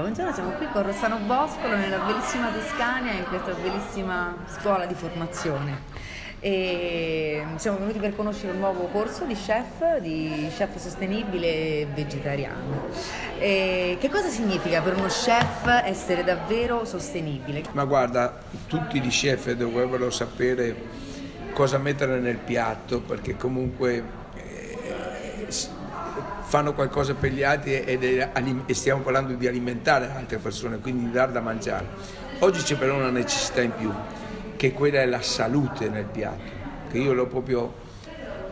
buongiorno, siamo qui con Rossano Boscolo nella bellissima Toscania, in questa bellissima scuola di formazione. E siamo venuti per conoscere un nuovo corso di chef, di chef sostenibile vegetariano. E che cosa significa per uno chef essere davvero sostenibile? Ma guarda, tutti gli chef dovrebbero sapere cosa mettere nel piatto perché comunque fanno qualcosa per gli altri e stiamo parlando di alimentare altre persone, quindi di dar da mangiare. Oggi c'è però una necessità in più, che quella è la salute nel piatto, che io l'ho proprio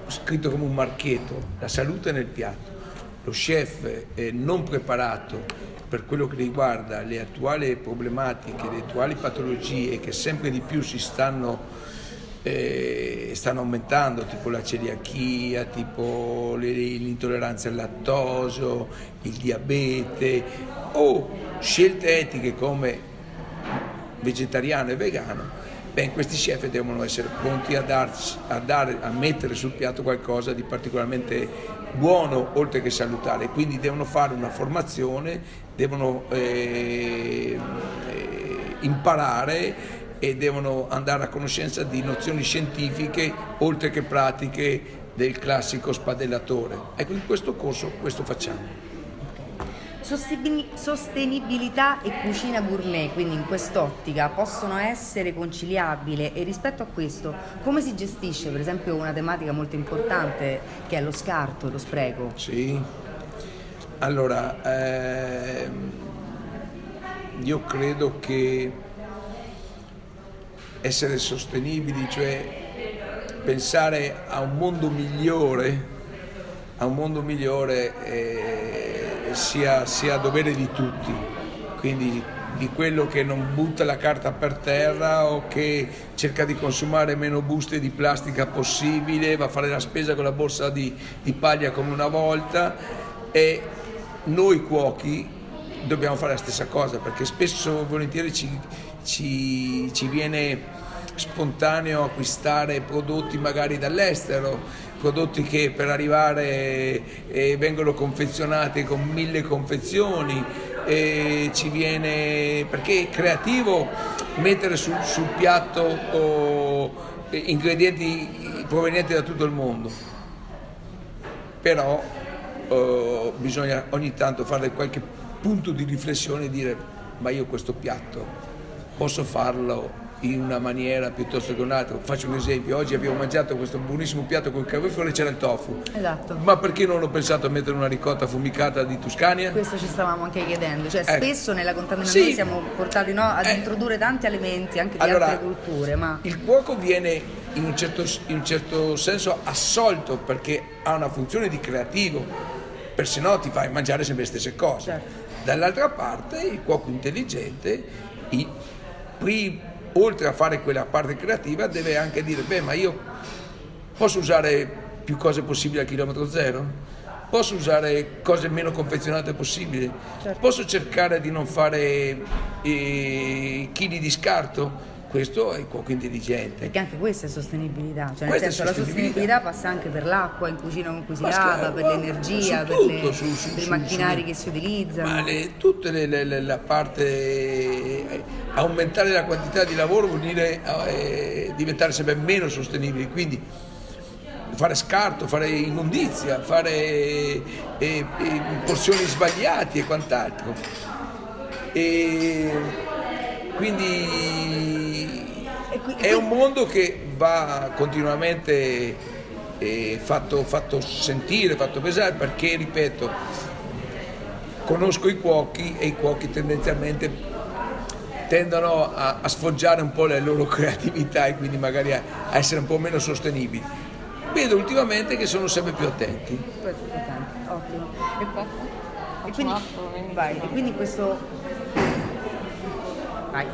scritto come un marchetto, la salute nel piatto. Lo chef non preparato per quello che riguarda le attuali problematiche, le attuali patologie che sempre di più si stanno eh, stanno aumentando, tipo la celiachia, tipo l'intolleranza al lattosio, il diabete o scelte etiche come vegetariano e vegano, beh, questi chef devono essere pronti a, darci, a, dare, a mettere sul piatto qualcosa di particolarmente buono oltre che salutare, quindi devono fare una formazione, devono eh, eh, imparare e devono andare a conoscenza di nozioni scientifiche oltre che pratiche del classico spadellatore. Ecco, in questo corso questo facciamo. Sostenibilità e cucina gourmet, quindi in quest'ottica, possono essere conciliabili e rispetto a questo come si gestisce per esempio una tematica molto importante che è lo scarto, lo spreco? Sì, allora ehm, io credo che essere sostenibili, cioè pensare a un mondo migliore, a un mondo migliore eh, sia, sia dovere di tutti, quindi di quello che non butta la carta per terra o che cerca di consumare meno buste di plastica possibile, va a fare la spesa con la borsa di, di paglia come una volta. E noi cuochi dobbiamo fare la stessa cosa perché spesso volentieri ci, ci, ci viene spontaneo acquistare prodotti magari dall'estero, prodotti che per arrivare eh, vengono confezionati con mille confezioni, e ci viene perché è creativo mettere sul, sul piatto oh, ingredienti provenienti da tutto il mondo, però oh, bisogna ogni tanto fare qualche punto di riflessione e dire ma io questo piatto posso farlo in una maniera piuttosto che un'altra. Faccio un esempio, oggi abbiamo mangiato questo buonissimo piatto con il carofano e c'era il tofu. Esatto. Ma perché non ho pensato a mettere una ricotta fumicata di Tuscania? Questo ci stavamo anche chiedendo, cioè ecco. spesso nella contaminazione sì. siamo portati no, ad eh. introdurre tanti alimenti anche di allora, altre culture. Ma... Il cuoco viene in un, certo, in un certo senso assolto perché ha una funzione di creativo, per se no ti fai mangiare sempre le stesse cose. Certo. Dall'altra parte il cuoco intelligente, i primi oltre a fare quella parte creativa, deve anche dire, beh, ma io posso usare più cose possibili a chilometro zero? Posso usare cose meno confezionate possibili? Certo. Posso cercare di non fare eh, chili di scarto? Questo è il cuoco intelligente. Perché anche questa è sostenibilità, cioè nel senso sostenibilità. la sostenibilità passa anche per l'acqua in cucina con cui si lava, per l'energia, per, le, su, su, per su, i macchinari che si utilizzano. Ma le, tutte le, le, la parte eh, aumentare la quantità di lavoro vuol dire eh, diventare sempre meno sostenibili, quindi fare scarto, fare immondizia, fare eh, eh, porzioni sbagliate e quant'altro. E quindi è un mondo che va continuamente eh, fatto, fatto sentire, fatto pesare perché, ripeto, conosco i cuochi e i cuochi tendenzialmente tendono a, a, sfoggiare un po' la loro creatività e quindi magari a, a, essere un po' meno sostenibili. Vedo ultimamente che sono sempre più attenti. Ottimo. E qua? E quindi, vai, e quindi questo... Vai.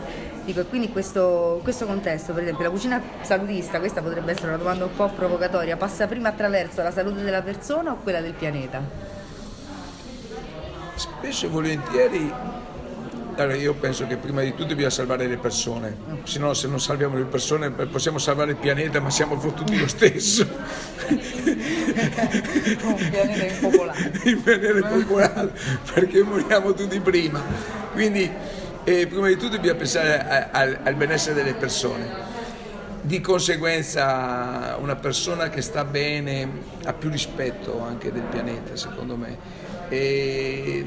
Dico, quindi questo, questo contesto, per esempio, la cucina salutista, questa potrebbe essere una domanda un po' provocatoria, passa prima attraverso la salute della persona o quella del pianeta? Spesso e volentieri allora io penso che prima di tutto bisogna salvare le persone, se no se non salviamo le persone possiamo salvare il pianeta ma siamo fottuti lo stesso. Un pianeta impopolare. Il pianeta impopolare perché moriamo tutti prima. Quindi eh, prima di tutto bisogna pensare a, a, al benessere delle persone. Di conseguenza una persona che sta bene ha più rispetto anche del pianeta, secondo me. E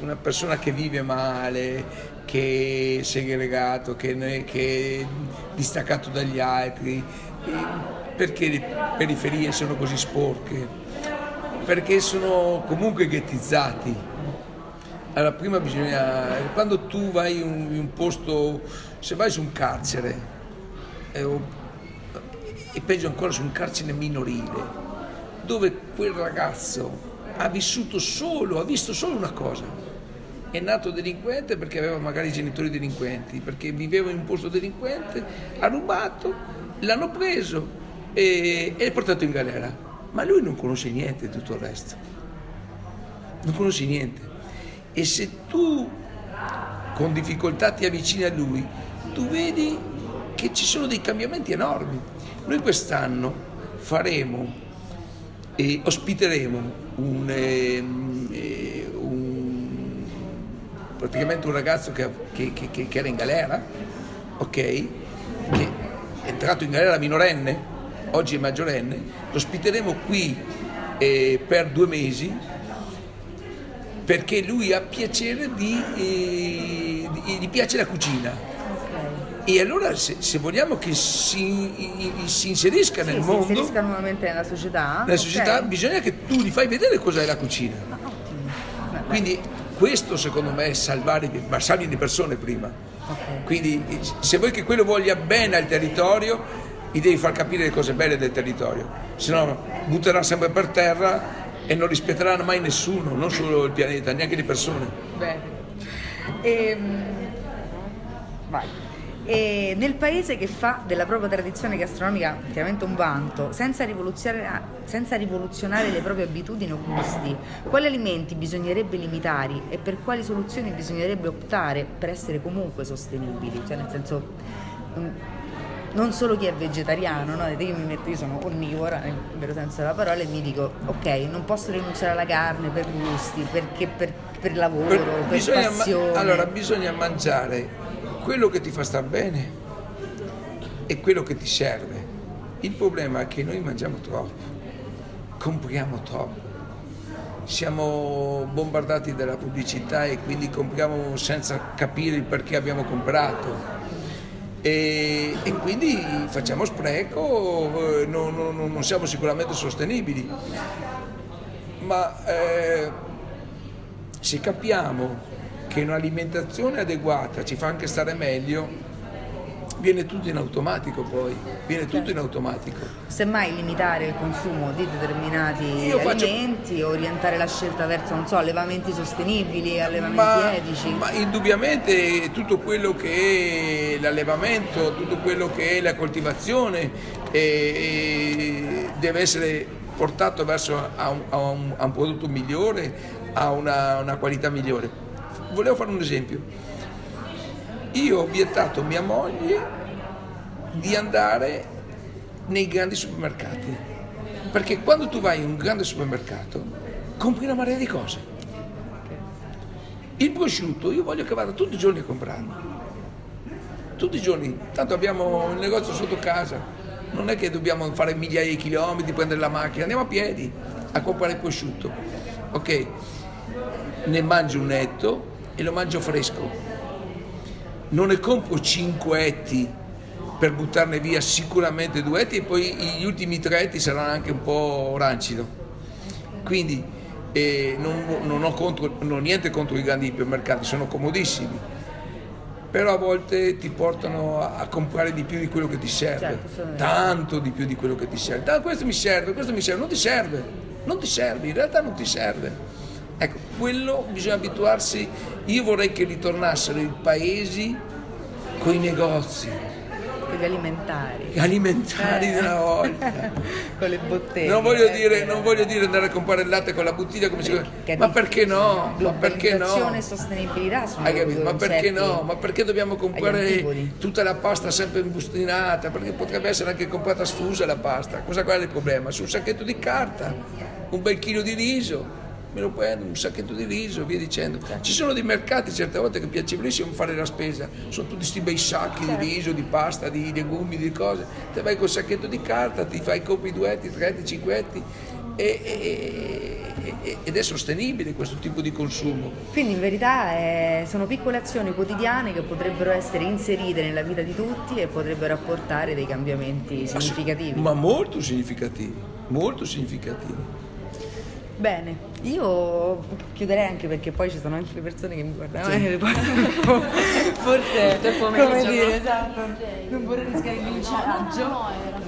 una persona che vive male, che è segregato, che, che è distaccato dagli altri, perché le periferie sono così sporche? Perché sono comunque ghettizzati. Allora, prima bisogna, quando tu vai in un posto, se vai su un carcere, eh, e peggio ancora su un carcere minorile, dove quel ragazzo ha vissuto solo, ha visto solo una cosa, è nato delinquente perché aveva magari genitori delinquenti, perché viveva in un posto delinquente, ha rubato, l'hanno preso e, e è portato in galera. Ma lui non conosce niente di tutto il resto. Non conosce niente. E se tu con difficoltà ti avvicini a lui, tu vedi che ci sono dei cambiamenti enormi. Noi quest'anno faremo e ospiteremo un, eh, un, praticamente un ragazzo che, che, che, che, era in galera, ok? Che è entrato in galera minorenne, oggi è maggiorenne, lo ospiteremo qui eh, per due mesi perché lui ha piacere di, eh, gli piace la cucina. E allora se, se, vogliamo che si, si inserisca sì, nel si mondo, si inserisca nuovamente nella società, nella società okay. bisogna che tu gli fai vedere cos'è la cucina. Quindi questo secondo me è salvare, salvi le persone prima. Okay. Quindi se vuoi che quello voglia bene al territorio, gli devi far capire le cose belle del territorio, se no butterà sempre per terra e non rispetteranno mai nessuno, non solo il pianeta, neanche le persone. Bene. Ehm, vai. E nel paese che fa della propria tradizione gastronomica chiaramente un vanto, senza rivoluzionare, senza rivoluzionare, le proprie abitudini o gusti, quali alimenti bisognerebbe limitare e per quali soluzioni bisognerebbe optare per essere comunque sostenibili? Cioè nel senso non solo chi è vegetariano, no? io mi metto, io sono onnivora nel vero senso della parola e mi dico ok, non posso rinunciare alla carne per gusti, perché per, per lavoro, per, per bisogna passione. Ma, allora bisogna mangiare quello che ti fa star bene e quello che ti serve. Il problema è che noi mangiamo troppo, compriamo troppo. Siamo bombardati dalla pubblicità e quindi compriamo senza capire il perché abbiamo comprato e, e quindi facciamo spreco, eh, non, non, non, siamo sicuramente sostenibili, ma eh, se capiamo che un'alimentazione adeguata ci fa anche stare meglio, viene tutto in automatico poi, viene tutto in certo. automatico. Semmai limitare il consumo di determinati Io alimenti, faccio... orientare la scelta verso, non so, allevamenti sostenibili, allevamenti ma, etici. Ma indubbiamente tutto quello che è l'allevamento, tutto quello che è la coltivazione eh, eh, deve essere portato verso a un, a un, a un prodotto migliore, a una, una qualità migliore. Volevo fare un esempio io ho vietato mia moglie di andare nei grandi supermercati. Perché quando tu vai in un grande supermercato compri una marea di cose. Il prosciutto io voglio che vada tutti i giorni a comprarlo. Tutti i giorni, tanto abbiamo il negozio sotto casa, non è che dobbiamo fare migliaia di chilometri, prendere la macchina, andiamo a piedi a comprare il prosciutto. Ok, ne mangio un netto e lo mangio fresco non ne compro 5 etti per buttarne via sicuramente due etti e poi gli ultimi tre etti saranno anche un po' rancido. Quindi eh, non, non, ho contro, non ho niente contro i grandi ipermercati, sono comodissimi, però a volte ti portano a, comprare di più di quello che ti serve, certo, tanto di più di quello che ti serve. Ah, questo mi serve, questo mi serve, non ti serve, non ti serve, in realtà non ti serve. Quello bisogna abituarsi. Io vorrei che ritornassero i paesi con i negozi. Quelli alimentari. Alimentari eh. una volta. con le bottiglie. Non voglio, dire, non voglio, dire, andare a comprare il latte con la bottiglia come si che Ma perché no? Ma perché no? e sostenibilità sono Ma perché no? Ma perché dobbiamo comprare tutta la pasta sempre imbustinata? Perché potrebbe essere anche comprata sfusa la pasta. Cosa qual è il problema? Su un sacchetto di carta, un bel chilo di riso me lo prendo, un sacchetto di riso, via dicendo. Ci sono dei mercati certe volte che è piacevolissimo fare la spesa, sono tutti questi bei sacchi Certo. di riso, di pasta, di legumi, di cose. Te vai col sacchetto di carta, ti fai compri duetti, tretti, cinquetti e, e- e- ed è sostenibile questo tipo di consumo. Quindi in verità eh, sono piccole azioni quotidiane che potrebbero essere inserite nella vita di tutti e potrebbero apportare dei cambiamenti significativi. Ma molto significativi, molto significativi. Bene, io chiuderei anche perché poi ci sono anche le persone che mi guardano e poi forse Tutto il pomeriggio, come dire, no? esatto, non vorrei rischiare il No, no, linciaggio. no, era